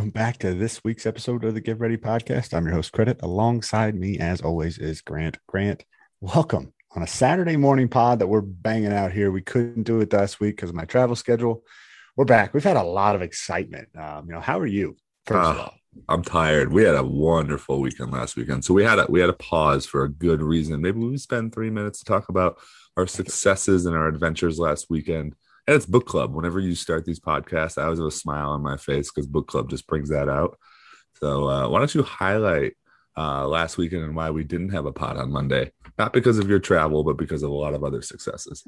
welcome back to this week's episode of the Give Ready podcast. I'm your host, Credit. Alongside me, as always, is Grant. Grant, welcome on a Saturday morning pod that we're banging out here. We couldn't do it last week because of my travel schedule. We're back. We've had a lot of excitement. Um, you know, how are you? First uh, of all, I'm tired. We had a wonderful weekend last weekend, so we had a we had a pause for a good reason. Maybe we spend three minutes to talk about our successes and our adventures last weekend. And it's book club. Whenever you start these podcasts, I always have a smile on my face because book club just brings that out. So uh, why don't you highlight uh, last weekend and why we didn't have a pod on Monday? Not because of your travel, but because of a lot of other successes.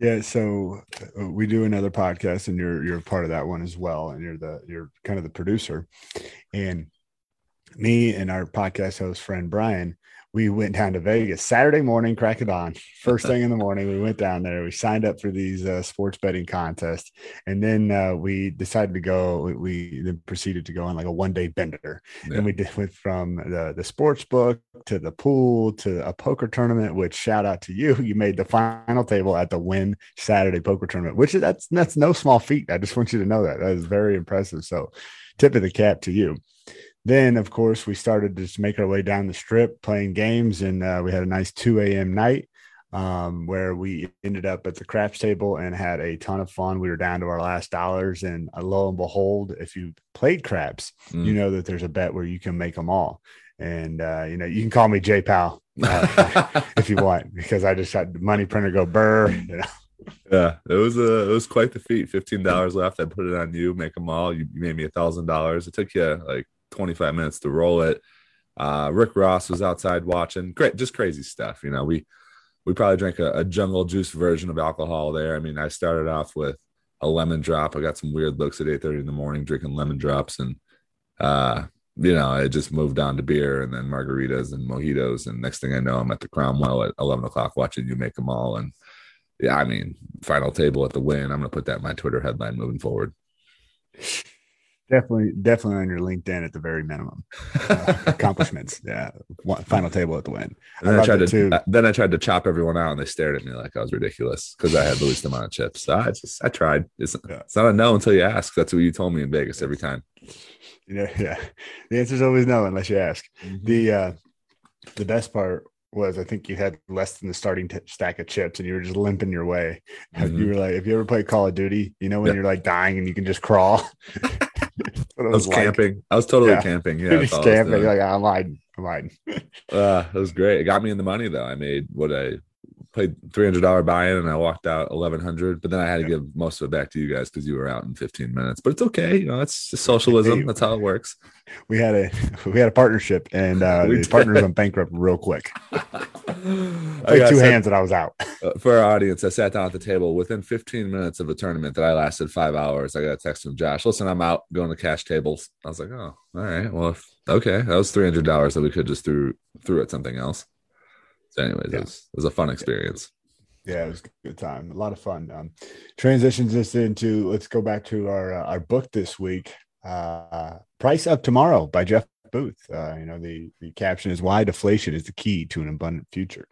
Yeah, so uh, we do another podcast, and you're you're part of that one as well, and you're the you're kind of the producer, and me and our podcast host friend Brian, we went down to Vegas Saturday morning, crack it on. First thing in the morning, we went down there. We signed up for these uh, sports betting contests, and then uh, we decided to go. We, we, then proceeded to go on like a one day bender, yeah. and we did went from the the sports book to the pool to a poker tournament. Which shout out to you, you made the final table at the Wynn Saturday Poker Tournament, which is that's that's no small feat. I just want you to know that that is very impressive. So, tip of the cap to you then of course we started to just make our way down the strip playing games and uh, we had a nice 2 a.m night um, where we ended up at the craps table and had a ton of fun we were down to our last dollars and uh, lo and behold if you played craps mm. you know that there's a bet where you can make them all and uh, you know you can call me J Pow uh, if you want because i just had the money printer go burr you know yeah, it was a it was quite the feat. Fifteen dollars left. I put it on you. Make them all. You, you made me a thousand dollars. It took you like 25 minutes to roll it. Uh, Rick Ross was outside watching. Great, just crazy stuff. You know, we we probably drank a, a, jungle juice version of alcohol there. I mean, I started off with a lemon drop. I got some weird looks at 8:30 in the morning drinking lemon drops, and uh, you know, it just moved on to beer and then margaritas and mojitos. And next thing I know, I'm at the Cromwell at 11 o'clock watching you make them all. And yeah, I mean, final table at the Wynn. I'm gonna put that in my Twitter headline moving forward. Definitely, definitely on your LinkedIn at the very minimum. Uh, accomplishments, yeah. One, final table at the Wynn. Then I, I tried to too. then I tried to chop everyone out, and they stared at me like I was ridiculous because I had the least amount of chips. So I just I tried. It's, yeah. it's not a no until you ask. That's what you told me in Vegas every time. Yeah, yeah. The answer is always no unless you ask. Mm-hmm. The uh, the best part was I think you had less than the starting t- stack of chips and you were just limping your way. Mm-hmm. You were like, if you ever play Call of Duty, you know when yeah. you're like dying and you can just crawl. I was, like. camping. I was totally yeah. camping. Yeah, just camping. Like I'm lying. I'm lying. uh, it was great. It got me in the money though. I made what I paid three hundred dollar buy in, and I walked out eleven hundred. But then I had to yeah. give most of it back to you guys because you were out in fifteen minutes. But it's okay. You know, it's socialism. Hey, That's how it works. We had a we had a partnership, and uh, the partners went bankrupt real quick. I like two hands, and I was out. Uh, for our audience, I sat down at the table within 15 minutes of a tournament that I lasted five hours. I got a text from Josh. Listen, I'm out going to cash tables. I was like, oh, all right. Well, if, okay, that was three hundred dollars that we could just threw threw at something else. So, anyways, yeah. it, was, it was a fun experience. Yeah, it was a good time. A lot of fun. Um, transitions us into let's go back to our uh, our book this week. Uh, Price of Tomorrow by Jeff Booth. Uh, you know, the the caption is why deflation is the key to an abundant future.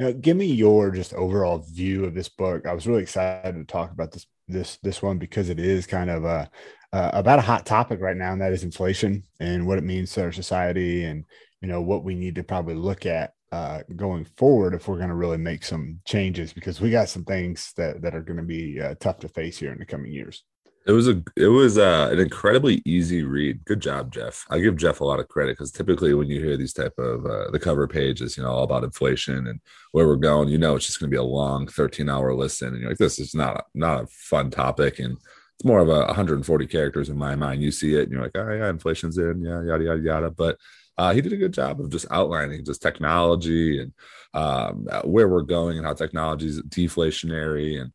Now, give me your just overall view of this book. I was really excited to talk about this this this one because it is kind of a uh, about a hot topic right now, and that is inflation and what it means to our society, and you know what we need to probably look at uh, going forward if we're going to really make some changes because we got some things that that are going to be uh, tough to face here in the coming years. It was a it was uh, an incredibly easy read. Good job, Jeff. I give Jeff a lot of credit because typically when you hear these type of uh, the cover pages, you know, all about inflation and where we're going, you know, it's just going to be a long 13 hour listen, and you're like, this is not a, not a fun topic, and it's more of a 140 characters in my mind. You see it, and you're like, oh yeah, inflation's in, yeah, yada yada yada. But uh, he did a good job of just outlining just technology and um, where we're going and how technology is deflationary and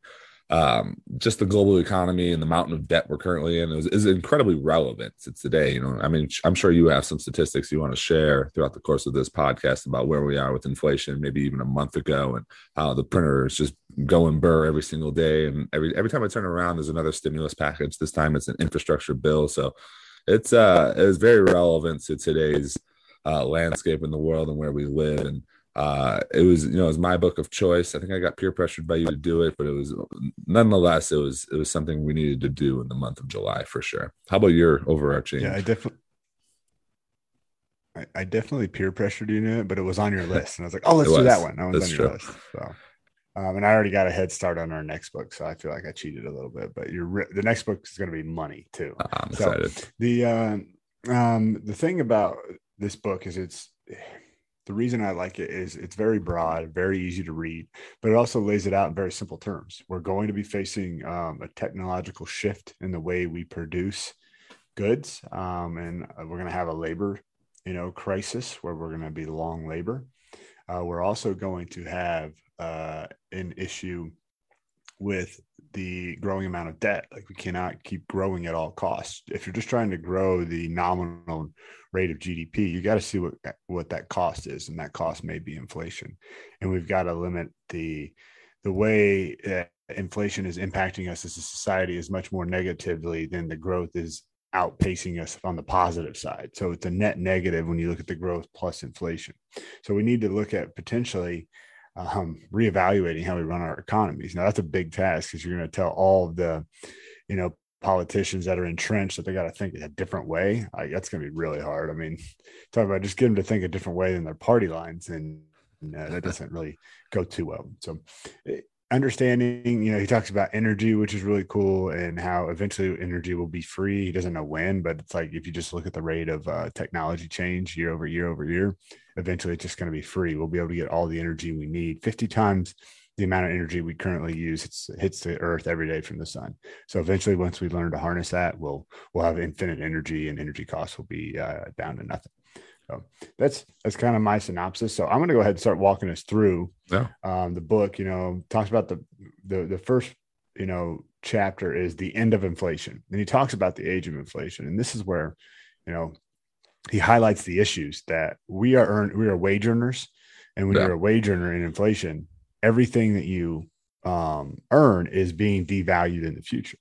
um, just the global economy and the mountain of debt we're currently in is, is, incredibly relevant to today. You know, I mean, I'm sure you have some statistics you want to share throughout the course of this podcast about where we are with inflation, maybe even a month ago, and how the printer is just going burr every single day. And every every time I turn around, there's another stimulus package. This time it's an infrastructure bill, so it's uh it's very relevant to today's uh, landscape in the world and where we live. And uh, it was you know it was my book of choice. I think I got peer pressured by you to do it, but it was nonetheless it was it was something we needed to do in the month of July for sure. How about your overarching? Yeah, I definitely. I, I definitely peer pressured you to it, but it was on your list, and I was like, "Oh, let's do that one." That was That's on your true. list. So, um, and I already got a head start on our next book, so I feel like I cheated a little bit. But you're the next book is going to be money too. I'm so excited. The uh, um, the thing about this book is it's the reason I like it is it's very broad, very easy to read, but it also lays it out in very simple terms. We're going to be facing um, a technological shift in the way we produce goods, um, and uh, we're going to have a labor, you know, crisis where we're going to be long labor. Uh, we're also going to have uh, an issue with the growing amount of debt. Like we cannot keep growing at all costs. If you're just trying to grow the nominal rate of GDP, you got to see what what that cost is, and that cost may be inflation. And we've got to limit the the way that inflation is impacting us as a society is much more negatively than the growth is outpacing us on the positive side. So it's a net negative when you look at the growth plus inflation. So we need to look at potentially um, reevaluating how we run our economies. Now that's a big task because you're going to tell all the, you know, politicians that are entrenched that they got to think a different way. I, that's going to be really hard. I mean, talk about just get them to think a different way than their party lines, and uh, that doesn't really go too well. So, eh, understanding, you know, he talks about energy, which is really cool, and how eventually energy will be free. He doesn't know when, but it's like if you just look at the rate of uh, technology change year over year over year, eventually it's just going to be free. We'll be able to get all the energy we need 50 times the amount of energy we currently use hits, hits the earth every day from the sun. So eventually, once we learn to harness that, we'll we'll have infinite energy, and energy costs will be uh, down to nothing. So that's that's kind of my synopsis. So I'm going to go ahead and start walking us through yeah. um, the book. You know, talks about the the the first you know chapter is the end of inflation, and he talks about the age of inflation, and this is where you know he highlights the issues that we are earn we are wage earners, and when yeah. you're a wage earner in inflation, everything that you um, earn is being devalued in the future.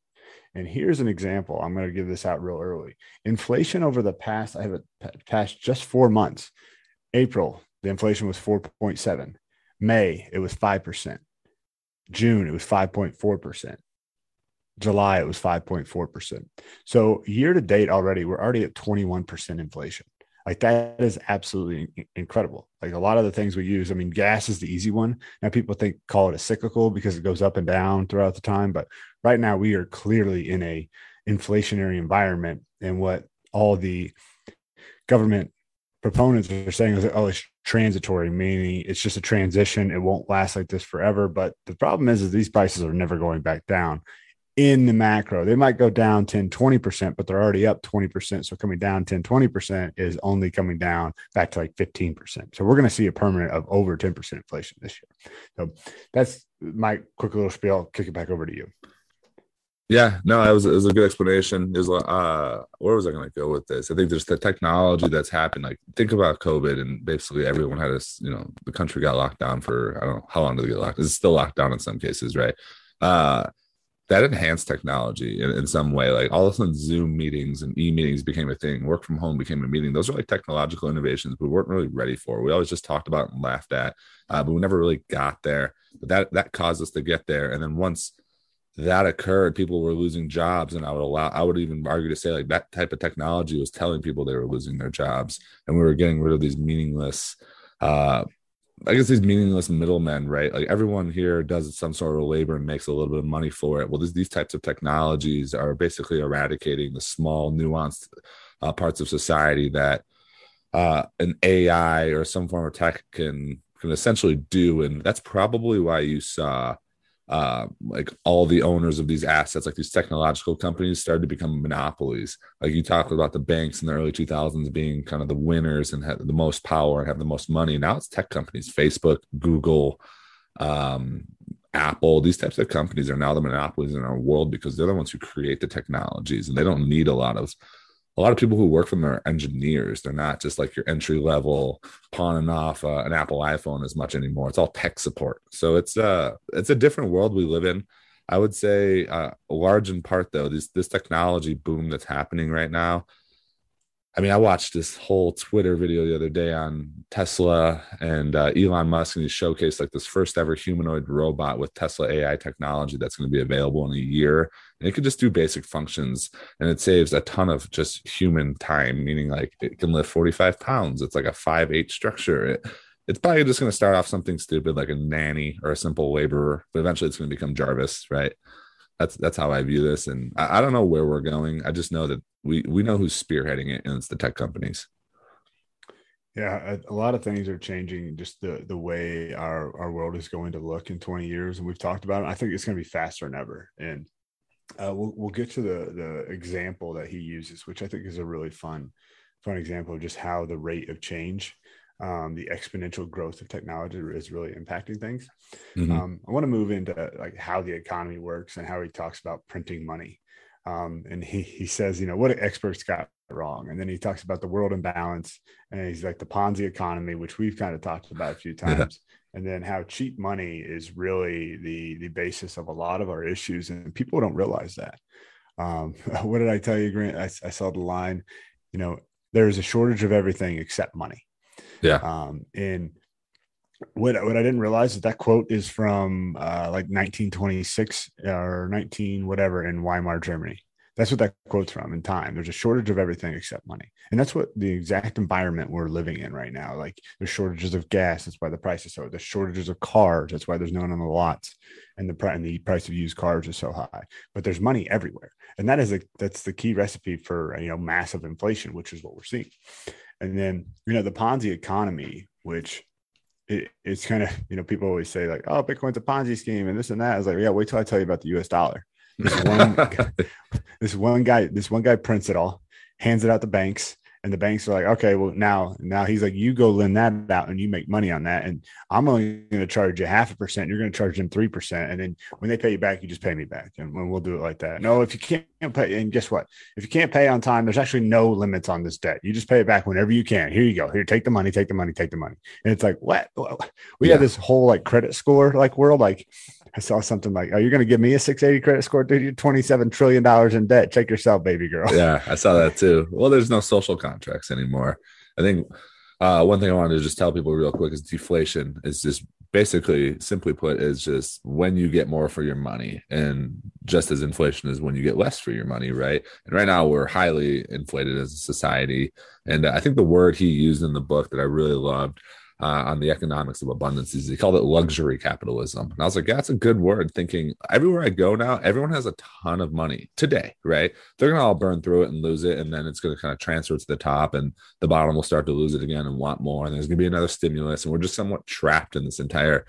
And here's an example. I'm going to give this out real early. Inflation over the past, I have it past just four months. April, the inflation was 4.7. May, it was 5%. June, it was 5.4%. July, it was 5.4%. So year to date already, we're already at 21% inflation. Like that is absolutely incredible. Like a lot of the things we use, I mean, gas is the easy one. Now people think call it a cyclical because it goes up and down throughout the time, but right now we are clearly in a inflationary environment and what all the government proponents are saying is oh it's transitory meaning it's just a transition it won't last like this forever but the problem is is these prices are never going back down in the macro. They might go down 10, 20%, but they're already up 20%. So coming down 10, 20% is only coming down back to like 15%. So we're going to see a permanent of over 10% inflation this year. So that's my quick little spiel. I'll kick it back over to you. Yeah, no, it was, it was a good explanation. Is uh, where was I going to go with this? I think there's the technology that's happened. Like, think about COVID, and basically everyone had this. You know, the country got locked down for I don't know how long did it get locked. It's still locked down in some cases, right? Uh, that enhanced technology in, in, some way. Like all of a sudden, Zoom meetings and e meetings became a thing. Work from home became a meeting. Those are like technological innovations we weren't really ready for. We always just talked about and laughed at, uh, but we never really got there. But that that caused us to get there. And then once that occurred, people were losing jobs, and I would allow. I would even argue to say like that type of technology was telling people they were losing their jobs, and we were getting rid of these meaningless uh, I guess these meaningless middlemen, right? Like everyone here does some sort of labor and makes a little bit of money for it. Well, these, these types of technologies are basically eradicating the small, nuanced uh, parts of society that uh, an AI or some form of tech can can essentially do, and that's probably why you saw uh, like all the owners of these assets, like these technological companies, started to become monopolies. Like you talked about the banks in the early 2000s being kind of the winners and have the most power and have the most money. Now it's tech companies, Facebook, Google, um, Apple. These types of companies are now the monopolies in our world because they're the ones who create the technologies, and they don't need a lot of a lot of people who work for them are engineers. They're not just like your entry level pawning off uh, an Apple iPhone as much anymore. It's all tech support. So it's uh it's a different world we live in. I would say uh, large in part though this this technology boom that's happening right now I mean, I watched this whole Twitter video the other day on Tesla and uh, Elon Musk, and he showcased like this first ever humanoid robot with Tesla AI technology that's going to be available in a year. And it could just do basic functions and it saves a ton of just human time, meaning like it can lift 45 pounds. It's like a five eight structure. It, it's probably just going to start off something stupid like a nanny or a simple laborer, but eventually it's going to become Jarvis, right? That's that's how I view this, and I, I don't know where we're going. I just know that we we know who's spearheading it, and it's the tech companies. Yeah, a, a, lot of things are changing. Just the the way our our world is going to look in 20 years, and we've talked about it. I think it's going to be faster than ever. And uh, we'll we'll get to the the example that he uses, which I think is a really fun fun example of just how the rate of change um, the exponential growth of technology is really impacting things. Mm-hmm. Um, I want to move into like how the economy works and how he talks about printing money. Um, and he he says, you know, what experts got wrong, and then he talks about the world imbalance, and he's like the Ponzi economy, which we've kind of talked about a few times, yeah. and then how cheap money is really the the basis of a lot of our issues, and people don't realize that. Um, what did I tell you, Grant? I, I saw the line, you know, there is a shortage of everything except money. Yeah. Um, and what what I didn't realize is that quote is from uh, like 1926 or 19 whatever in Weimar, Germany. That's what that quote's from in time. There's a shortage of everything except money. And that's what the exact environment we're living in right now. Like there's shortages of gas. That's why the price is so. There's shortages of cars. That's why there's no one on the lots. And the, and the price of used cars is so high. But there's money everywhere. And that is a, that's the key recipe for, you know, massive inflation, which is what we're seeing. And then, you know, the Ponzi economy, which it, it's kind of, you know, people always say like, oh, Bitcoin's a Ponzi scheme and this and that. I was like, yeah, wait till I tell you about the US dollar. This one, this one guy, this one guy prints it all, hands it out to banks, and the banks are like, okay, well now, now he's like, you go lend that out and you make money on that, and I'm only going to charge you half a percent. You're going to charge them three percent, and then when they pay you back, you just pay me back, and we'll do it like that. No, if you can't pay, and guess what? If you can't pay on time, there's actually no limits on this debt. You just pay it back whenever you can. Here you go. Here, take the money, take the money, take the money. And it's like, what? We yeah. had this whole like credit score like world, like I saw something like, "Are you going to give me a 680 credit score, dude? You're 27 trillion dollars in debt. Check yourself, baby girl." Yeah, I saw that too. Well, there's no social contracts anymore. I think uh, one thing I wanted to just tell people real quick is deflation is just basically, simply put, is just when you get more for your money, and just as inflation is when you get less for your money, right? And right now we're highly inflated as a society, and I think the word he used in the book that I really loved uh, on the economics of abundance. He called it luxury capitalism. And I was like, yeah, that's a good word. Thinking everywhere I go now, everyone has a ton of money today, right? They're going to all burn through it and lose it. And then it's going to kind of transfer to the top and the bottom will start to lose it again and want more. And there's going to be another stimulus. And we're just somewhat trapped in this entire,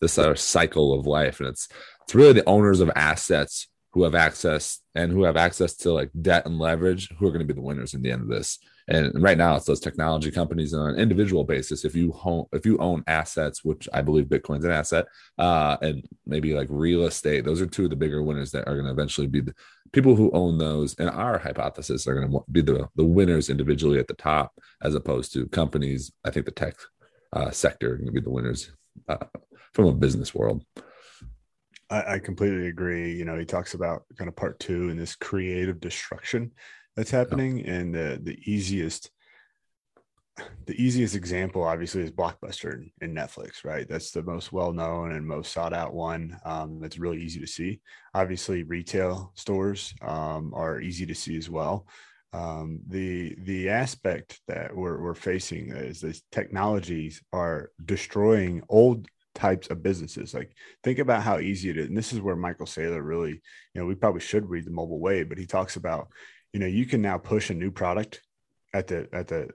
this uh, cycle of life. And it's, it's really the owners of assets who have access and who have access to like debt and leverage who are going to be the winners in the end of this and right now it's those technology companies on an individual basis. If you own if you own assets which i believe bitcoin's an asset uh, and maybe like real estate those are two of the bigger winners that are going to eventually be the people who own those and our hypothesis are going to be the the winners individually at the top as opposed to companies. I think the tech uh, sector are going to be the winners uh, from a business world. I, I completely agree. You know, he talks about kind of part two and this creative destruction that's happening and the the easiest the easiest example obviously is blockbuster and netflix right? That's the most well-known and most sought out one um, that's really easy to see. Obviously retail stores um, are easy to see as well. Um, the the aspect that we're, we're facing is these technologies are destroying old types of businesses. Like think about how easy it is and this is where michael saylor really you know we probably should read the Mobile Wave but he talks about you know you can now push a new product at the at the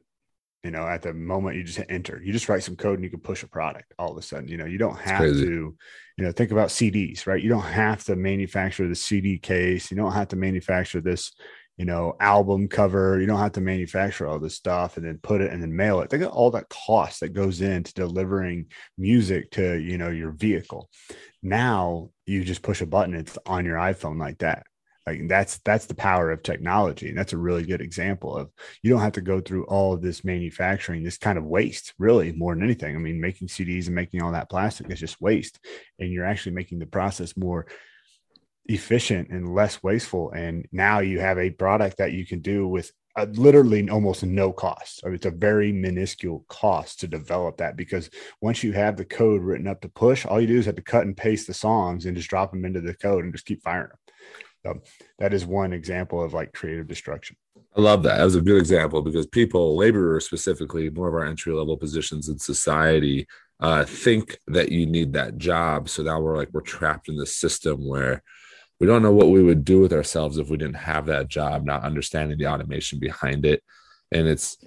you know at the moment you just hit enter. You just write some code and you can push a product all of a sudden. You know you don't have to you know think about cds right? You don't have to manufacture the cd case. You don't have to manufacture this you know album cover. You don't have to manufacture all this stuff and then put it and then mail it. Think of all that cost that goes into delivering music to you know your vehicle. Now you just push a button it's on your iphone like that like that's that's the power of technology and that's a really good example of you don't have to go through all of this manufacturing this kind of waste really more than anything i mean making cds and making all that plastic is just waste and you're actually making the process more efficient and less wasteful and now you have a product that you can do with uh, literally almost no cost. I mean, it's a very minuscule cost to develop that because once you have the code written up to push, all you do is have to cut and paste the songs and just drop them into the code and just keep firing them. So that is one example of like creative destruction. I love that. That was a good example because people, laborers specifically, more of our entry level positions in society, uh, think that you need that job. So now we're like we're trapped in this system where we don't know what we would do with ourselves if we didn't have that job, not understanding the automation behind it. And it's,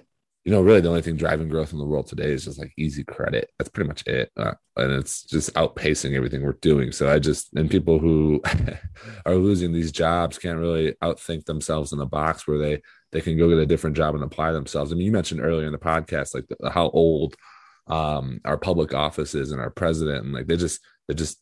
you know, really the only thing driving growth in the world today is just like easy credit. That's pretty much it. Uh, and it's just outpacing everything we're doing. So I just, and people who are losing these jobs can't really outthink themselves in a box where they, they can go get a different job and apply themselves. I mean, you mentioned earlier in the podcast, like the, how old um, our public offices and our president, and like they just, they just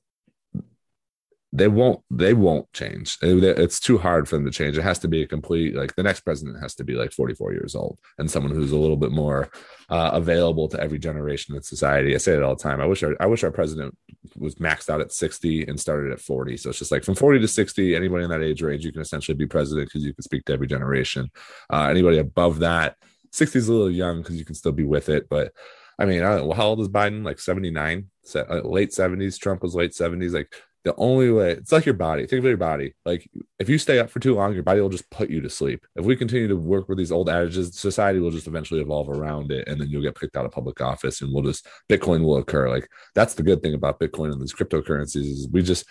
they won't they won't change it's too hard for them to change it has to be a complete like the next president has to be like 44 years old and someone who's a little bit more uh, available to every generation in society i say it all the time i wish our, i wish our president was maxed out at 60 and started at 40 so it's just like from 40 to 60 anybody in that age range you can essentially be president because you can speak to every generation uh, anybody above that 60 is a little young because you can still be with it but I mean, I how old is Biden? Like 79, uh, late 70s. Trump was late 70s. Like the only way it's like your body think of your body like if you stay up for too long your body will just put you to sleep. If we continue to work with these old adages society will just eventually evolve around it and then you'll get picked out of public office and we'll just bitcoin will occur. Like that's the good thing about bitcoin and these cryptocurrencies is we just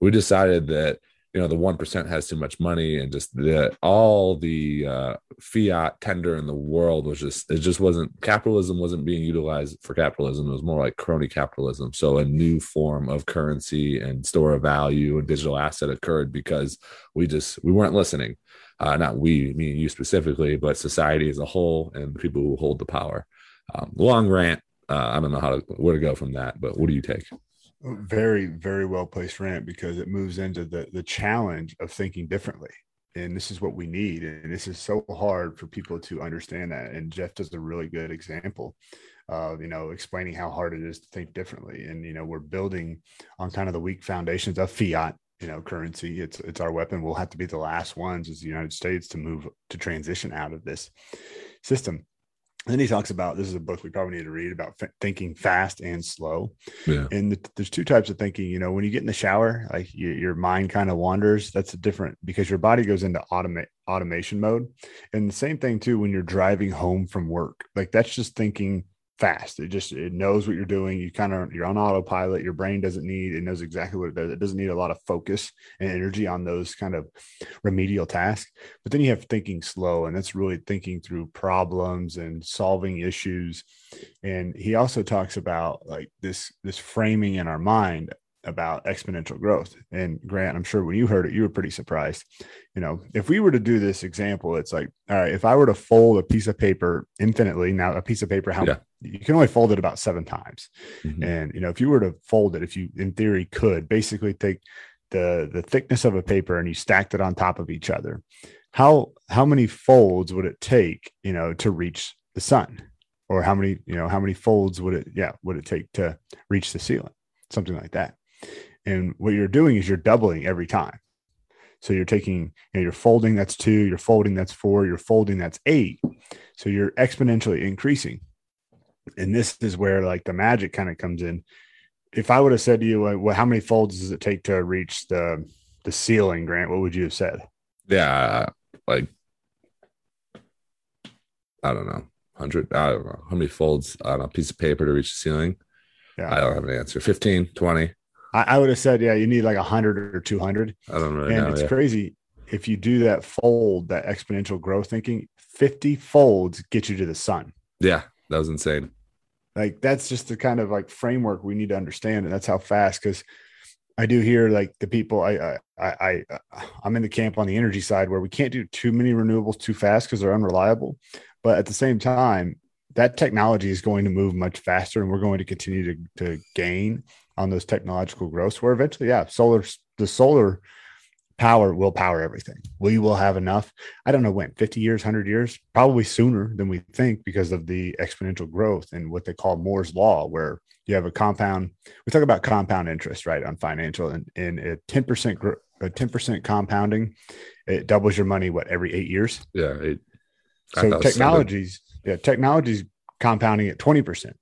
we decided that you know the one percent has too much money and just the all the uh, fiat tender in the world was just it just wasn't capitalism wasn't being utilized for capitalism. It was more like crony capitalism. So a new form of currency and store of value and digital asset occurred because we just we weren't listening. Uh, not we me and you specifically but society as a whole and people who hold the power. Um, long rant. Uh, i don't know how to where to go from that but what do you take very very well placed rant because it moves into the the challenge of thinking differently. And this is what we need. And this is so hard for people to understand that. And jeff does a really good example of you know explaining how hard it is to think differently. And you know we're building on kind of the weak foundations of fiat you know currency. It's it's our weapon. We'll have to be the last ones as the united states to move to transition out of this system then he talks about this is a book we probably need to read about f- thinking fast and slow. Yeah. And the, there's two types of thinking. You know, when you get in the shower, like you, your mind kind of wanders. That's a different because your body goes into automate automation mode. And the same thing too when you're driving home from work. Like that's just thinking fast. It just it knows what you're doing. You kind of you're on autopilot. Your brain doesn't need it knows exactly what it does. It doesn't need a lot of focus and energy on those kind of remedial tasks. But then you have thinking slow, and that's really thinking through problems and solving issues. And he also talks about like this this framing in our mind about exponential growth. And Grant, I'm sure when you heard it, you were pretty surprised. You know, if we were to do this example, it's like, all right, if I were to fold a piece of paper infinitely, now a piece of paper, how yeah. you can only fold it about seven times. Mm-hmm. And, you know, if you were to fold it, if you in theory could basically take the the thickness of a paper and you stacked it on top of each other, how how many folds would it take, you know, to reach the sun? Or how many, you know, how many folds would it, yeah, would it take to reach the ceiling? Something like that. And what you're doing is you're doubling every time. So you're taking, you know, you're folding, that's two, you're folding, that's four, you're folding, that's eight. So you're exponentially increasing. And this is where like the magic kind of comes in. If I would have said to you, well, how many folds does it take to reach the the ceiling, Grant? What would you have said? Yeah, like I don't know, hundred. I don't know how many folds on a piece of paper to reach the ceiling. Yeah, I don't have an answer. 15, 20. I, I would have said, yeah, you need like a hundred or two hundred. I don't really and know. It's yeah. crazy if you do that fold, that exponential growth thinking. Fifty folds get you to the sun. Yeah, that was insane. Like that's just the kind of like framework we need to understand, and that's how fast. Because I do hear like the people I I I I'm in the camp on the energy side where we can't do too many renewables too fast because they're unreliable. But at the same time, that technology is going to move much faster, and we're going to continue to to gain on those technological growths where eventually, yeah, solar, the solar power will power everything. We will have enough. I don't know when, 50 years, 100 years, probably sooner than we think because of the exponential growth and what they call Moore's law, where you have a compound. We talk about compound interest, right, on financial and in a 10% a 10% compounding, it doubles your money, what, every eight years? Yeah. Eight. So technologies, yeah, technologies compounding at 20%.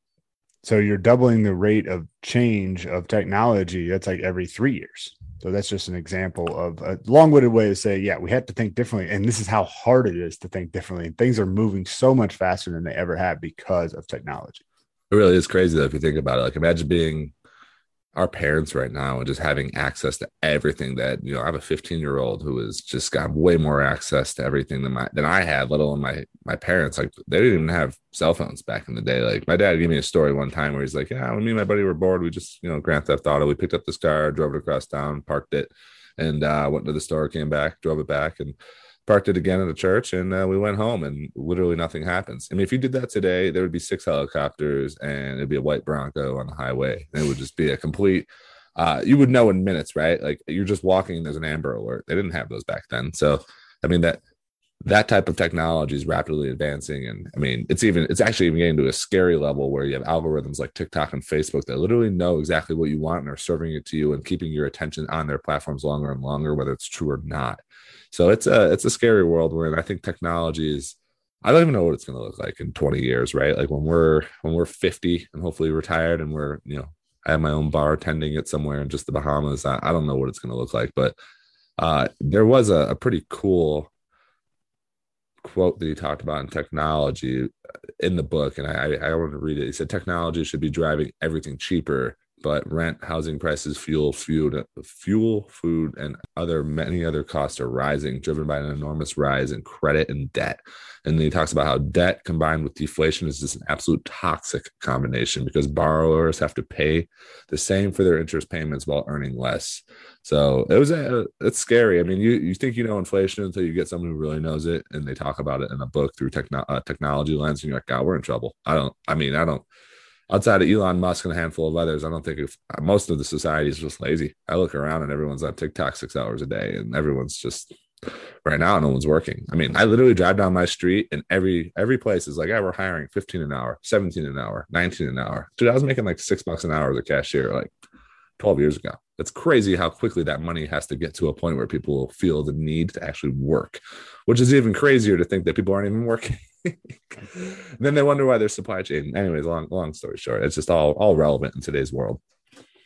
So you're doubling the rate of change of technology. That's like every three years. So that's just an example of a long-winded way to say, yeah, we have to think differently, and this is how hard it is to think differently. And things are moving so much faster than they ever have because of technology. It really is crazy though if you think about it. Like imagine being our parents right now and just having access to everything that you know i have a 15 year old who has just got way more access to everything than my than i had let alone my my parents. Like they didn't even have cell phones back in the day. Like my dad gave me a story one time where he's like yeah when me and my buddy were bored we just you know grand theft auto we picked up this car drove it across town parked it and uh went to the store came back drove it back and parked it again at the church and uh, we went home and literally nothing happens. I mean, if you did that today, there would be six helicopters and it'd be a white Bronco on the highway. And it would just be a complete, uh, you would know in minutes, right? Like you're just walking, there's an Amber Alert. They didn't have those back then. So, I mean, that, that type of technology is rapidly advancing and i mean it's even it's actually even getting to a scary level where you have algorithms like tiktok and facebook that literally know exactly what you want and are serving it to you and keeping your attention on their platforms longer and longer whether it's true or not so it's a it's a scary world where I think technology is. I don't even know what it's going to look like in 20 years, right? Like when we're when we're 50 and hopefully retired, and we're you know I have my own bar tending it somewhere in just the Bahamas. I, I don't know what it's going to look like, but uh, there was a, a pretty cool quote that he talked about in technology in the book, and I, I wanted to read it. He said technology should be driving everything cheaper but rent, housing prices, fuel, food, fuel, food, and other many other costs are rising, driven by an enormous rise in credit and debt. And then he talks about how debt combined with deflation is just an absolute toxic combination because borrowers have to pay the same for their interest payments while earning less. So it was a it's scary. I mean, you you think you know inflation until you get someone who really knows it, and they talk about it in a book through techno- uh, technology lens, and you're like, God, we're in trouble. I don't. I mean, I don't outside of Elon Musk and a handful of others, I don't think if most of the society is just lazy. I look around and everyone's on TikTok six hours a day, and everyone's just right now no one's working. I mean, I literally drive down my street and every every place is like, yeah, we're hiring 15 an hour, 17 an hour, 19 an hour. Dude, I was making like six bucks an hour as a cashier like 12 years ago. It's crazy how quickly that money has to get to a point where people feel the need to actually work, which is even crazier to think that people aren't even working. then they wonder why there's supply chain. Anyways, long long story short, it's just all all relevant in today's world.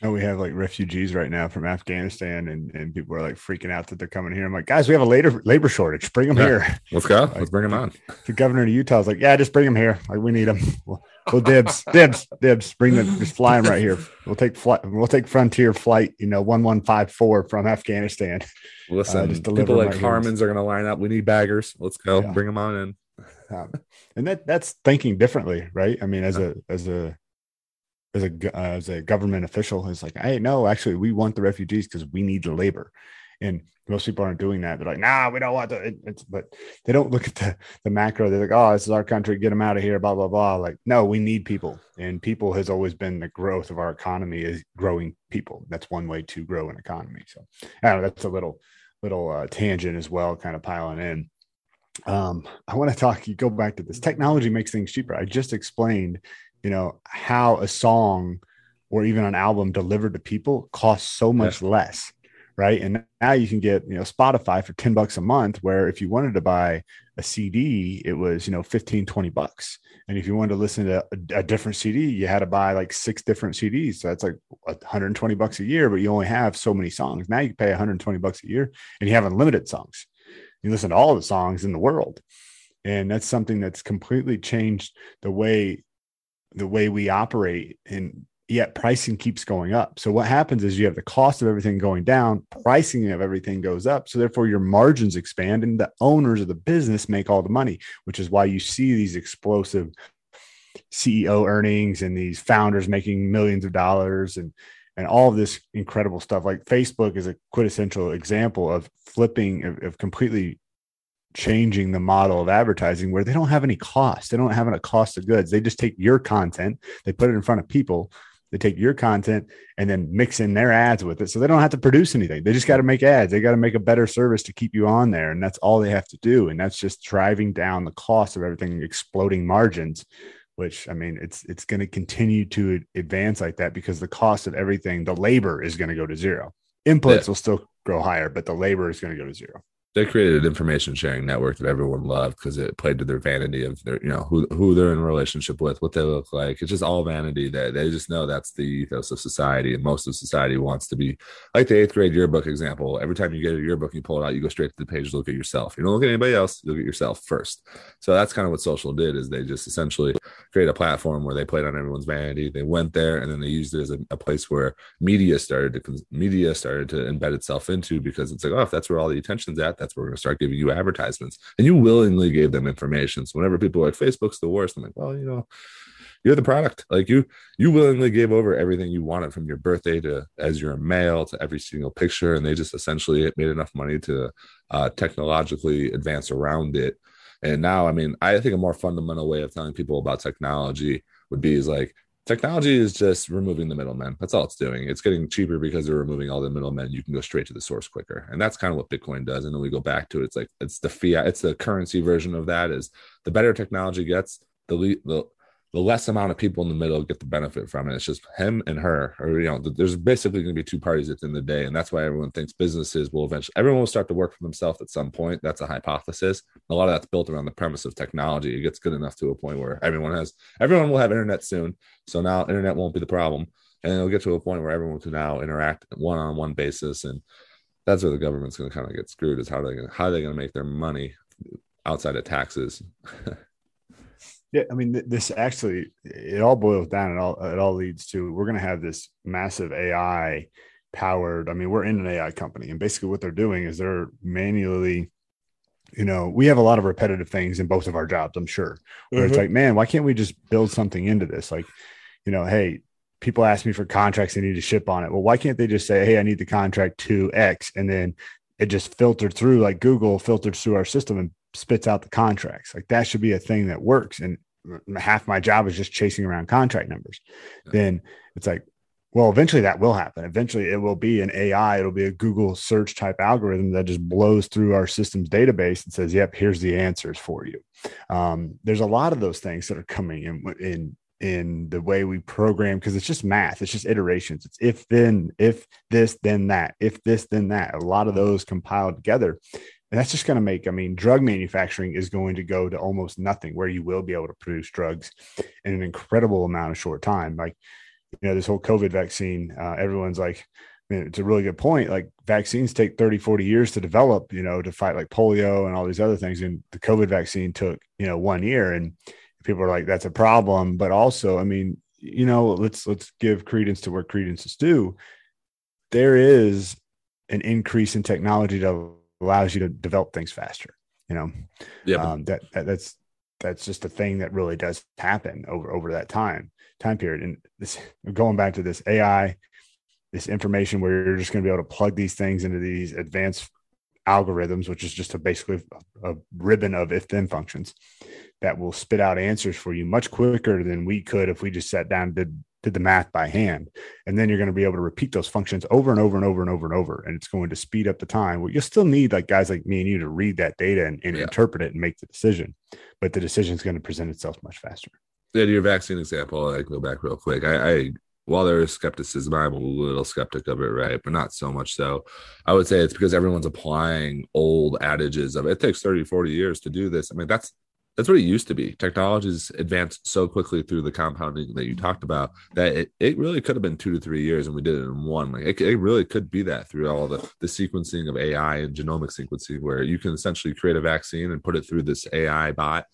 And we have like refugees right now from Afghanistan, and, and people are like freaking out that they're coming here. I'm like, guys, we have a labor labor shortage. Bring them yeah. here. Let's go. Like, Let's bring them on. The governor of Utah is like, yeah, just bring them here. Like we need them. We'll, we'll dibs, dibs, dibs. Bring them. Just fly them right here. We'll take flight. We'll take Frontier flight. You know, one one five four from Afghanistan. Listen, uh, people like right Harmon's are going to line up. We need baggers. Let's go. Yeah. Bring them on in. Um, and that that's thinking differently, right? I mean, as a as a as a uh, as a government official, it's like, hey, no, actually, we want the refugees because we need the labor, and most people aren't doing that. They're like, nah, we don't want to. It, but they don't look at the the macro. They're like, oh, this is our country, get them out of here, blah blah blah. Like, no, we need people, and people has always been the growth of our economy is growing people. That's one way to grow an economy. So, I don't know. That's a little little uh, tangent as well, kind of piling in um, I want to talk. You go back to this technology makes things cheaper. I just explained, you know, how a song or even an album delivered to people costs so much yeah. less, right? And now you can get, you know, Spotify for 10 bucks a month, where if you wanted to buy a CD, it was, you know, 15, 20 bucks. And if you wanted to listen to a, a different CD, you had to buy like six different CDs. So that's like 120 bucks a year, but you only have so many songs. Now you pay 120 bucks a year and you have unlimited songs you listen to all the songs in the world. And that's something that's completely changed the way the way we operate and yet pricing keeps going up. So what happens is you have the cost of everything going down pricing of everything goes up. So therefore your margins expand and the owners of the business make all the money which is why you see these explosive ceo earnings and these founders making millions of dollars and and all of this incredible stuff. Like Facebook is a quintessential example of flipping, of, of, completely changing the model of advertising where they don't have any cost. They don't have a cost of goods. They just take your content, they put it in front of people. They take your content and then mix in their ads with it. So they don't have to produce anything. They just got to make ads. They got to make a better service to keep you on there. And that's all they have to do. And that's just driving down the cost of everything, exploding margins which I mean, it's it's going to continue to advance like that because the cost of everything, the labor is going to go to zero. Inputs yeah. will still go higher, but the labor is going to go to zero. They created an information sharing network that everyone loved because it played to their vanity of their, you know, who who they're in relationship with, what they look like. It's just all vanity. That they, just know that's the ethos of society, and most of society wants to be like the eighth grade yearbook example. Every time you get a yearbook, you pull it out, you go straight to the page, look at yourself. You don't look at anybody else. Look at yourself first. So that's kind of what social did. Is they just essentially create a platform where they played on everyone's vanity. They went there, and then they used it as a, a place where media started to media started to embed itself into because it's like, oh, if that's where all the attention's at, that's we're going to start giving you advertisements. And you willingly gave them information. So whenever people are like, Facebook's the worst, I'm like, well, you know, you're the product. Like you, you willingly gave over everything you wanted from your birthday to as you're a male to every single picture, and they just essentially made enough money to uh, technologically advance around it. And now, I mean, I think a more fundamental way of telling people about technology would be is like technology is just removing the middlemen. That's all it's doing. It's getting cheaper because they're removing all the middlemen. You can go straight to the source quicker. And that's kind of what Bitcoin does. And then we go back to it. It's like it's the fiat, it's the currency version of that is the better technology gets, the le- the the less amount of people in the middle get the benefit from it. It's just him and her, or you know, there's basically going to be two parties at the end of the day, and that's why everyone thinks businesses will eventually everyone will start to work for themselves at some point. That's a hypothesis. A lot of that's built around the premise of technology. It gets good enough to a point where everyone has everyone will have internet soon, so now internet won't be the problem, and it'll get to a point where everyone can now interact one on one basis, and that's where the government's going to kind of get screwed. Is how they how are they going to make their money outside of taxes. Yeah, I mean, this actually it all boils down. It all it all leads to we're going to have this massive AI powered. I mean, we're in an AI company, and basically what they're doing is they're manually, you know, we have a lot of repetitive things in both of our jobs. I'm sure where mm-hmm. it's like, man, why can't we just build something into this? Like, you know, hey, people ask me for contracts they need to ship on it. Well, why can't they just say, hey, I need the contract to X, and then it just filtered through like Google filters through our system and spits out the contracts. Like that should be a thing that works. And half my job is just chasing around contract numbers. Yeah. Then it's like, well, eventually that will happen. Eventually it will be an AI, it'll be a Google search type algorithm that just blows through our system's database and says, yep, here's the answers for you. Um, there's a lot of those things that are coming in, in in the way we program because it's just math it's just iterations it's if then if this then that if this then that a lot of those compiled together and that's just going to make, I mean, drug manufacturing is going to go to almost nothing where you will be able to produce drugs in an incredible amount of short time. Like, you know, this whole COVID vaccine, uh, everyone's like, it's a really good point. Like vaccines take 30, 40 years to develop, you know, to fight like polio and all these other things. And the COVID vaccine took, you know, one year. And people are like, that's a problem. But also, I mean, you know, let's let's give credence to where credence is due. There is an increase in technology to allows you to develop things faster. You know, yeah, um, that, that that's that's just a thing that really does happen over over that time time period. And this going back to this AI, this information where you're just going to be able to plug these things into these advanced algorithms, which is just a basically a, ribbon of if then functions that will spit out answers for you much quicker than we could if we just sat down and did did the math by hand. And then you're going to be able to repeat those functions over and over and over and over and over. And it's going to speed up the time. Well, you'll still need like guys like me and you to read that data and, and yeah. interpret it and make the decision. But the decision is going to present itself much faster. Yeah, to your vaccine example, I can go back real quick. I, I while there is skepticism, I'm a little skeptic of it, right? But not so much so. I would say it's because everyone's applying old adages of it takes 30, 40 years to do this. I mean, that's that's what it used to be. Technology's advanced so quickly through the compounding that you talked about that it, it really could have been two to three years and we did it in one. Like it, it really could be that through all the, the sequencing of AI and genomic sequencing, where you can essentially create a vaccine and put it through this AI bot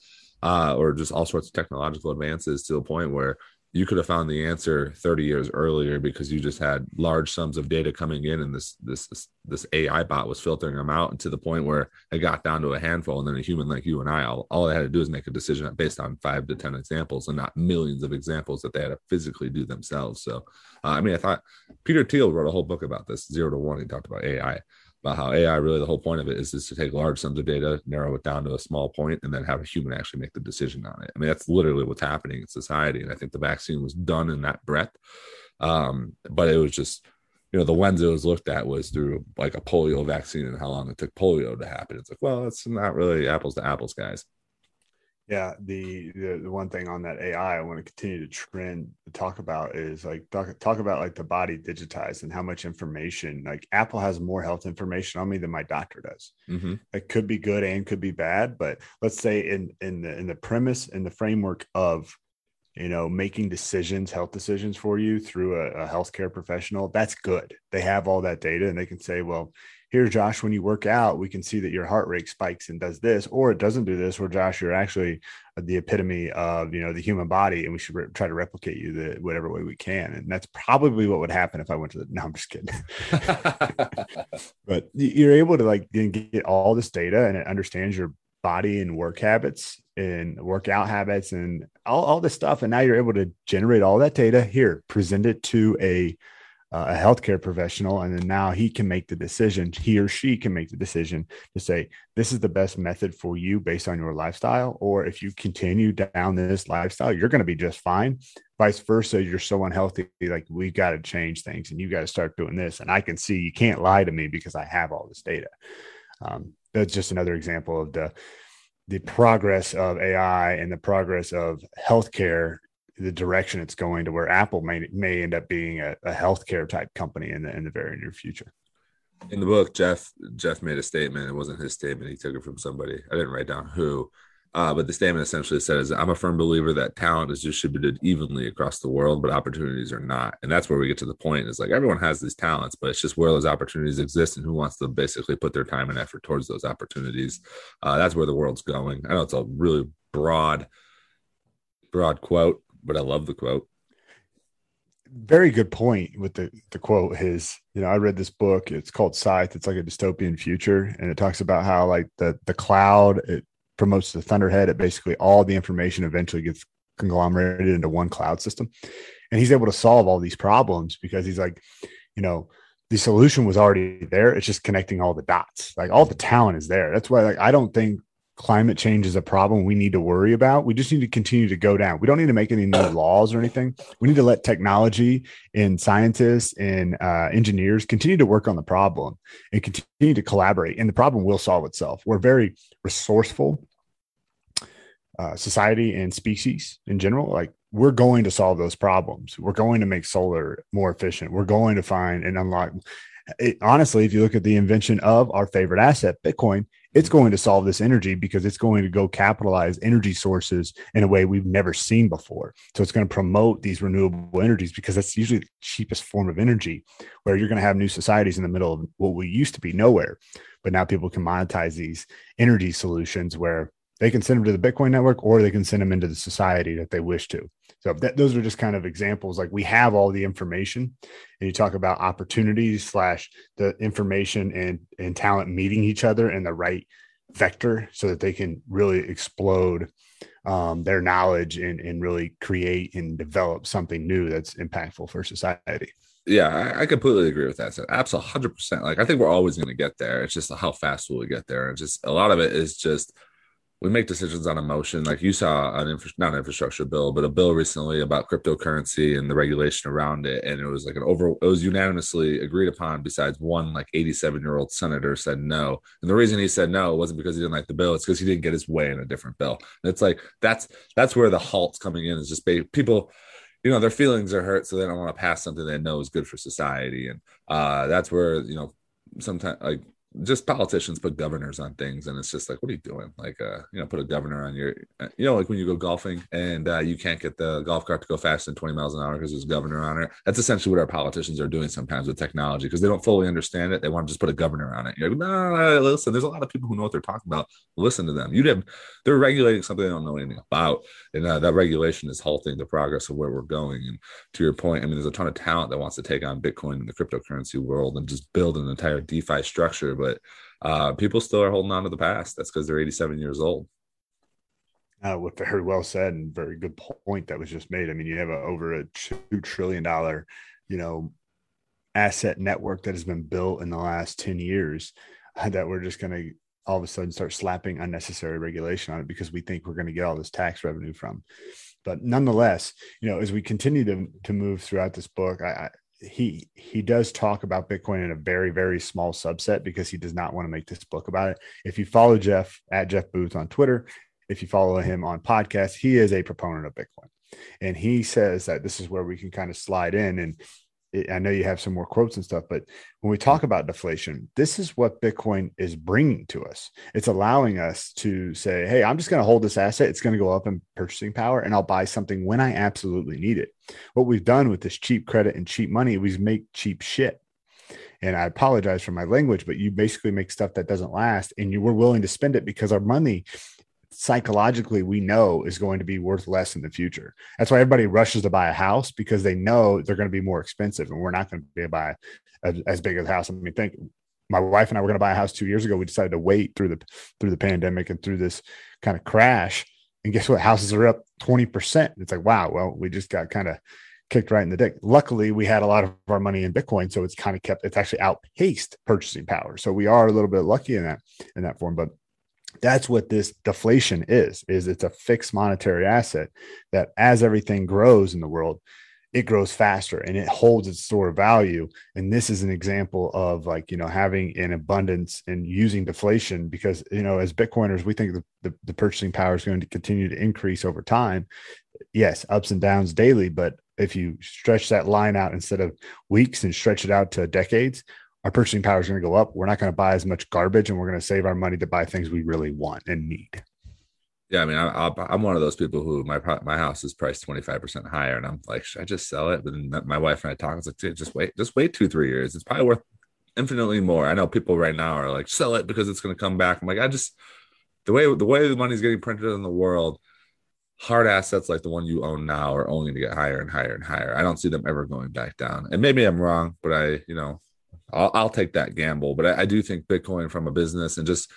uh, or just all sorts of technological advances to a point where you could have found the answer 30 years earlier because you just had large sums of data coming in and this this this, this AI bot was filtering them out and to the point where it got down to a handful and then a human like you and I all, all they had to do is make a decision based on five to 10 examples and not millions of examples that they had to physically do themselves. So uh, I mean I thought Peter Thiel wrote a whole book about this zero to one. He talked about AI about how AI really the whole point of it is is to take large sums of data, narrow it down to a small point, and then have a human actually make the decision on it. I mean, that's literally what's happening in society. And I think the vaccine was done in that breadth. Um, but it was just, you know, the lens it was looked at was through like a polio vaccine and how long it took polio to happen. It's like, well, it's not really apples to apples, guys. Yeah, the, the the one thing on that AI I want to continue to trend to talk about is like talk talk about like the body digitized and how much information like Apple has more health information on me than my doctor does. Mm-hmm. It could be good and could be bad, but let's say in in the in the premise in the framework of you know making decisions, health decisions for you through a, a healthcare professional, that's good. They have all that data and they can say, well, here, Josh, when you work out, we can see that your heart rate spikes and does this, or it doesn't do this, or Josh, you're actually the epitome of you know the human body, and we should re- try to replicate you the whatever way we can. And that's probably what would happen if I went to the. No, I'm just kidding. but you're able to like get all this data, and it understands your body and work habits and workout habits and all, all this stuff. And now you're able to generate all that data here, present it to a uh, a healthcare professional and then now he can make the decision he or she can make the decision to say this is the best method for you based on your lifestyle or if you continue down this lifestyle you're going to be just fine. Vice versa you're so unhealthy like we've got to change things and you got to start doing this and i can see you can't lie to me because i have all this data. Um, that's just another example of the the progress of ai and the progress of healthcare the direction it's going to where Apple may may end up being a, a healthcare type company in the in the very near future. In the book, Jeff Jeff made a statement. It wasn't his statement; he took it from somebody. I didn't write down who, uh, but the statement essentially says, "I'm a firm believer that talent is distributed evenly across the world, but opportunities are not." And that's where we get to the point. Is like everyone has these talents, but it's just where those opportunities exist and who wants to basically put their time and effort towards those opportunities. Uh, that's where the world's going. I know it's a really broad, broad quote, but I love the quote. Very good point with the the quote. His, you know, I read this book. It's called Scythe. It's like a dystopian future, and it talks about how like the the cloud it promotes the thunderhead. It basically all the information eventually gets conglomerated into one cloud system, and he's able to solve all these problems because he's like, you know, the solution was already there. It's just connecting all the dots. Like all the talent is there. That's why like I don't think climate change is a problem we need to worry about. We just need to continue to go down. We don't need to make any new laws or anything. We need to let technology and scientists and uh, engineers continue to work on the problem and continue to collaborate, and the problem will solve itself. We're very resourceful uh, society and species in general. Like we're going to solve those problems. We're going to make solar more efficient. We're going to find and unlock. It, honestly, if you look at the invention of our favorite asset, Bitcoin, it's going to solve this energy because it's going to go capitalize energy sources in a way we've never seen before. So it's going to promote these renewable energies because that's usually the cheapest form of energy, where you're going to have new societies in the middle of what we used to be nowhere. But now people can monetize these energy solutions where they can send them to the Bitcoin network or they can send them into the society that they wish to. So that, those are just kind of examples. Like we have all the information, and you talk about opportunities slash the information and and talent meeting each other in the right vector, so that they can really explode um, their knowledge and and really create and develop something new that's impactful for society. Yeah, I, I completely agree with that. So absolutely, hundred percent. Like I think we're always going to get there. It's just how fast will we get there? And just a lot of it is just we make decisions on emotion. Like you saw an infra- not an infrastructure bill, but a bill recently about cryptocurrency and the regulation around it, and it was like an over. It was unanimously agreed upon. Besides one, like eighty-seven year old senator said no, and the reason he said no wasn't because he didn't like the bill; it's because he didn't get his way in a different bill. And it's like that's that's where the halt's coming in. Is just people you know their feelings are hurt so they don't want to pass something they know is good for society and uh that's where you know sometimes like just politicians put governors on things and it's just like what are you doing? Like uh you know put a governor on your uh, you know like when you go golfing and uh, you can't get the golf cart to go faster than 20 miles an hour because there's a governor on it. That's essentially what our politicians are doing sometimes with technology because they don't fully understand it. They want to just put a governor on it. You're like no, listen. There's a lot of people who know what they're talking about. Listen to them. You'd have they're regulating something they don't know anything about and uh, that regulation is halting the progress of where we're going and to your point i mean there's a ton of talent that wants to take on bitcoin in the cryptocurrency world and just build an entire defi structure but uh, people still are holding on to the past. That's because they're 87 years old. Uh, what very well said and very good point that was just made. I mean, you have a, over a two trillion dollar, you know, asset network that has been built in the last 10 years that we're just going to all of a sudden start slapping unnecessary regulation on it because we think we're going to get all this tax revenue from. But nonetheless, you know, as we continue to to move throughout this book, I, he he does talk about Bitcoin in a very very small subset because he does not want to make this book about it. If you follow Jeff at Jeff Booth on Twitter if you follow him on podcast, he is a proponent of Bitcoin. And he says that this is where we can kind of slide in. And I know you have some more quotes and stuff, but when we talk mm-hmm. about deflation, this is what Bitcoin is bringing to us. It's allowing us to say, hey, I'm just going to hold this asset. It's going to go up in purchasing power and I'll buy something when I absolutely need it. What we've done with this cheap credit and cheap money, we make cheap shit. And I apologize for my language, but you basically make stuff that doesn't last and you were willing to spend it because our money psychologically we know is going to be worth less in the future. That's why everybody rushes to buy a house because they know they're going to be more expensive and we're not going to be able to buy a, as big a house. I mean, think my wife and I were going to buy a house two years ago. We decided to wait through the through the pandemic and through this kind of crash. And guess what? Houses are up 20%. It's like, wow, well, we just got kind of kicked right in the dick. Luckily, we had a lot of our money in Bitcoin, so it's kind of kept it's actually outpaced purchasing power. So we are a little bit lucky in that in that form. But that's what this deflation is is it's a fixed monetary asset that as everything grows in the world it grows faster and it holds its store of value. And this is an example of like you know having an abundance and using deflation because you know as bitcoiners we think the, the, the purchasing power is going to continue to increase over time. Yes ups and downs daily but if you stretch that line out instead of weeks and stretch it out to decades our purchasing power is going to go up. We're not going to buy as much garbage, and we're going to save our money to buy things we really want and need. Yeah, I mean, I, am one of those people who my my house is priced 25 percent higher, and I'm like, should I just sell it? But then my wife and I talk. It's like, just wait, just wait two, three years. It's probably worth infinitely more. I know people right now are like, sell it because it's going to come back. I'm like, I just the way the way the money's getting printed in the world, hard assets like the one you own now are only going to get higher and higher and higher. I don't see them ever going back down. And maybe I'm wrong, but I, you know, I'll, I'll take that gamble. But I, I, do think Bitcoin from a business and just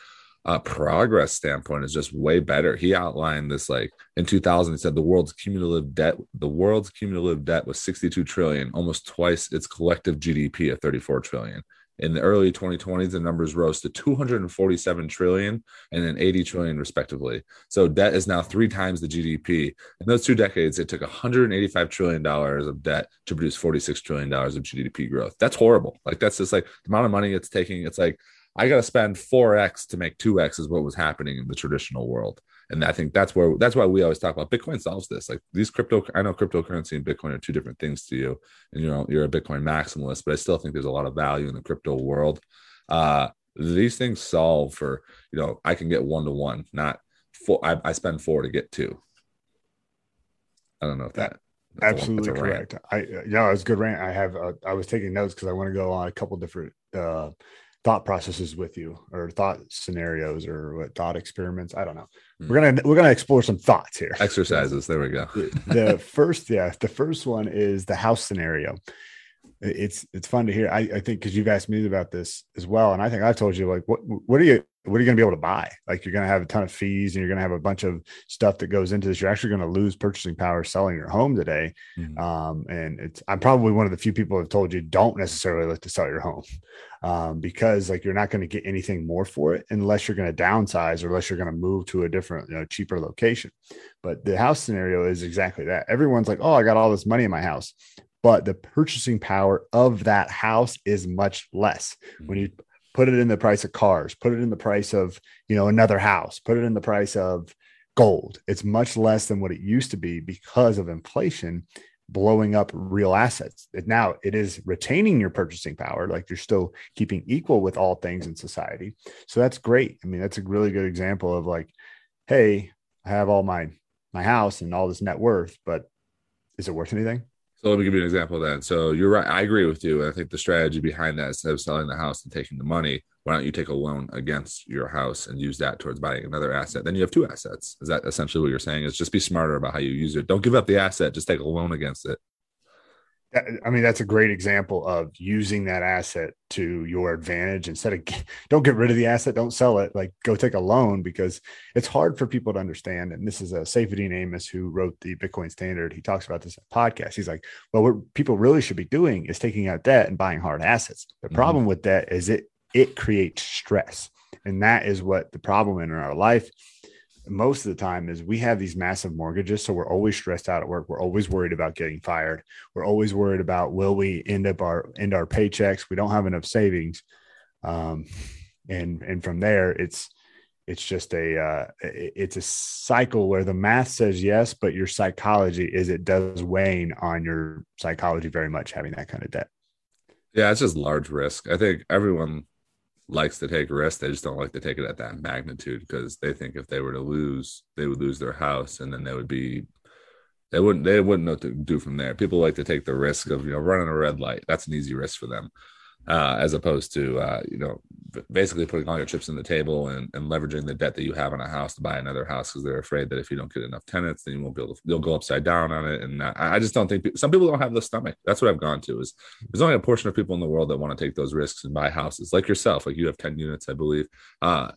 a progress standpoint is just way better. He outlined this like in 2000. He said the world's cumulative debt, the world's cumulative debt was 62 trillion, almost twice its collective GDP of 34 trillion. In the early 2020s, the numbers rose to 247 trillion and then 80 trillion, respectively. So debt is now three times the GDP. In those two decades, it took 185 trillion dollars of debt to produce 46 trillion dollars of GDP growth. That's horrible. Like that's just like the amount of money it's taking. It's like I got to spend 4x to make 2x is what was happening in the traditional world and I think that's where that's why we always talk about Bitcoin solves this. Like these crypto, I know cryptocurrency and Bitcoin are two different things to you, and you know you're a Bitcoin maximalist, but I still think there's a lot of value in the crypto world. Uh, these things solve for you know I can get one to one, not four. I, I spend four to get two. I don't know if that. Absolutely correct. I yeah, it was good rant. I have uh, I was taking notes because I want to go on a couple different uh, thought processes with you or thought scenarios or what thought experiments? I don't know. Mm. we're gonna we're gonna explore some thoughts here. Exercises. There we go. The first yeah the first one is the house scenario. It's it's fun to hear. I, I think because you've asked me about this as well and i think i've told you like what what are you what are you going to be able to buy? Like you're going to have a ton of fees and you're going to have a bunch of stuff that goes into this. You're actually going to lose purchasing power selling your home today. Mm-hmm. Um, and it's, I'm probably one of the few people who have told you don't necessarily look to sell your home um, because like you're not going to get anything more for it unless you're going to downsize or unless you're going to move to a different, you know, cheaper location. But the house scenario is exactly that. Everyone's like, oh, I got all this money in my house but the purchasing power of that house is much less. When you put it in the price of cars, put it in the price of, you know, another house, put it in the price of gold. It's much less than what it used to be because of inflation blowing up real assets. Now it is retaining your purchasing power, like you're still keeping equal with all things in society. So that's great. I mean, that's a really good example of like, hey, I have all my my house and all this net worth, but is it worth anything? So let me give you an example then. So you're right. I agree with you. I think the strategy behind that instead of selling the house and taking the money, why don't you take a loan against your house and use that towards buying another asset? Then you have two assets. Is that essentially what you're saying? Is just be smarter about how you use it. Don't give up the asset. Just take a loan against it. I mean, that's a great example of using that asset to your advantage. Instead of don't get rid of the asset, don't sell it. Like go take a loan because it's hard for people to understand. And this is a Saifedean Ammous who wrote the Bitcoin Standard. He talks about this podcast. He's like, well, what people really should be doing is taking out debt and buying hard assets. The mm-hmm. problem with that is it it creates stress, and that is what the problem in our life most of the time is we have these massive mortgages so we're always stressed out at work we're always worried about getting fired we're always worried about will we end up our end our paychecks we don't have enough savings um, and and from there it's it's just a uh, it's a cycle where the math says yes, but your psychology is it does wane on your psychology very much having that kind of debt. Yeah, it's just large risk. I think everyone likes to take risks. They just don't like to take it at that magnitude because they think if they were to lose, they would lose their house and then they would be they wouldn't they wouldn't know what to do from there. People like to take the risk of you know running a red light. That's an easy risk for them uh, as opposed to uh, you know basically putting all your chips in the table and, and leveraging the debt that you have on a house to buy another house because they're afraid that if you don't get enough tenants, then you won't be able to. You'll go upside down on it, and I, I just don't think some people don't have the stomach. That's what I've gone to. Is there's only a portion of people in the world that want to take those risks and buy houses, like yourself. Like you have ten units, I believe. Uh,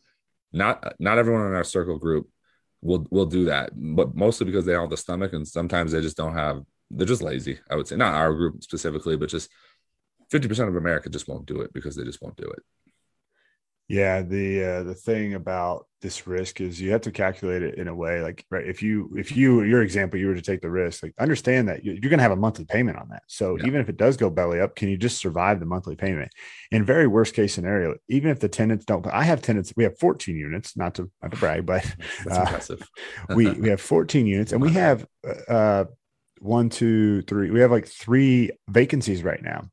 not not everyone in our circle group will will do that, but mostly because they don't have the stomach, and sometimes they just don't have. They're just lazy. I would say not our group specifically, but just 50% of America just won't do it because they just won't do it. Yeah, the uh, the thing about this risk is you have to calculate it in a way like right if you if you your example you were to take the risk like understand that you're going to have a monthly payment on that. So yeah. even if it does go belly up, can you just survive the monthly payment? In very worst case scenario, even if the tenants don't, I have tenants. We have 14 units, not to not to brag, but that's uh, impressive. we we have 14 units, and we have uh, one, two, three. We have like three vacancies right now.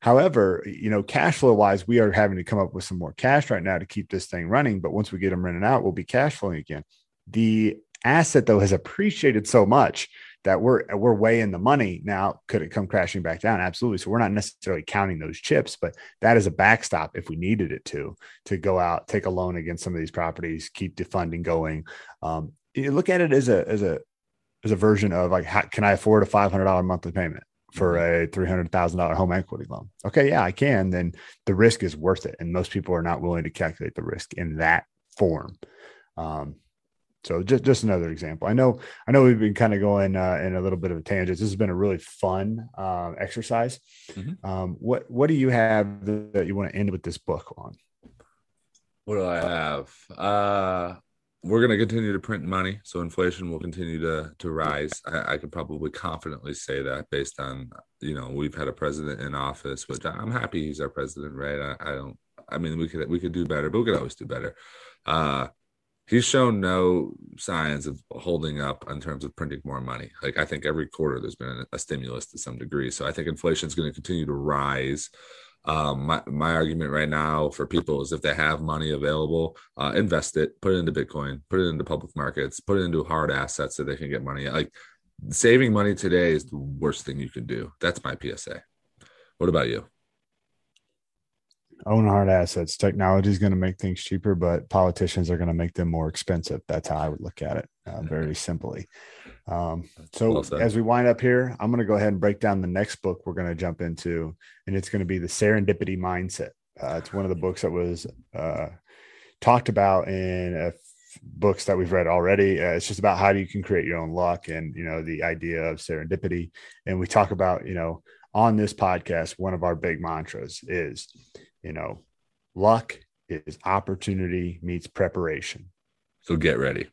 However, you know, cash flow wise, we are having to come up with some more cash right now to keep this thing running. But once we get them running out, we'll be cash flowing again. The asset though has appreciated so much that we're we're way in the money now. Could it come crashing back down? Absolutely. So we're not necessarily counting those chips, but that is a backstop if we needed it to to go out, take a loan against some of these properties, keep the funding going. Um, you look at it as a as a as a version of like, how, can I afford a five hundred dollar monthly payment? For mm-hmm. a $300,000 home equity loan. Okay, yeah, I can. Then the risk is worth it. And most people are not willing to calculate the risk in that form. Um, so just, just another example. I know, I know we've been kind of going uh, in a little bit of a tangent. This has been a really fun uh, exercise. Mm-hmm. Um, what, what do you have that you want to end with this book on? What do I have? Uh, we're going to continue to print money, so inflation will continue to to rise. I, I, could probably confidently say that based on you know we've had a president in office, which I'm happy he's our president, right? I, I don't. I mean, we could we could do better, but we could always do better. Uh, he's shown no signs of holding up in terms of printing more money. Like I think every quarter there's been a, stimulus to some degree, so I think inflation is going to continue to rise. Um, my, my argument right now for people is if they have money available, uh, invest it, put it into Bitcoin, put it into public markets, put it into hard assets so they can get money. Like saving money today is the worst thing you can do. That's my PSA. What about you? Own hard assets. Technology is going to make things cheaper, but politicians are going to make them more expensive. That's how I would look at it, uh, very simply. Um, so as we wind up here, I'm going to go ahead and break down the next book we're going to jump into, and it's going to be the Serendipity Mindset. Uh, it's one of the books that was uh, talked about in books that we've read already. Uh, it's just about how you can create your own luck, and you know the idea of serendipity. And we talk about you know on this podcast, one of our big mantras is you know luck is opportunity meets preparation. So get ready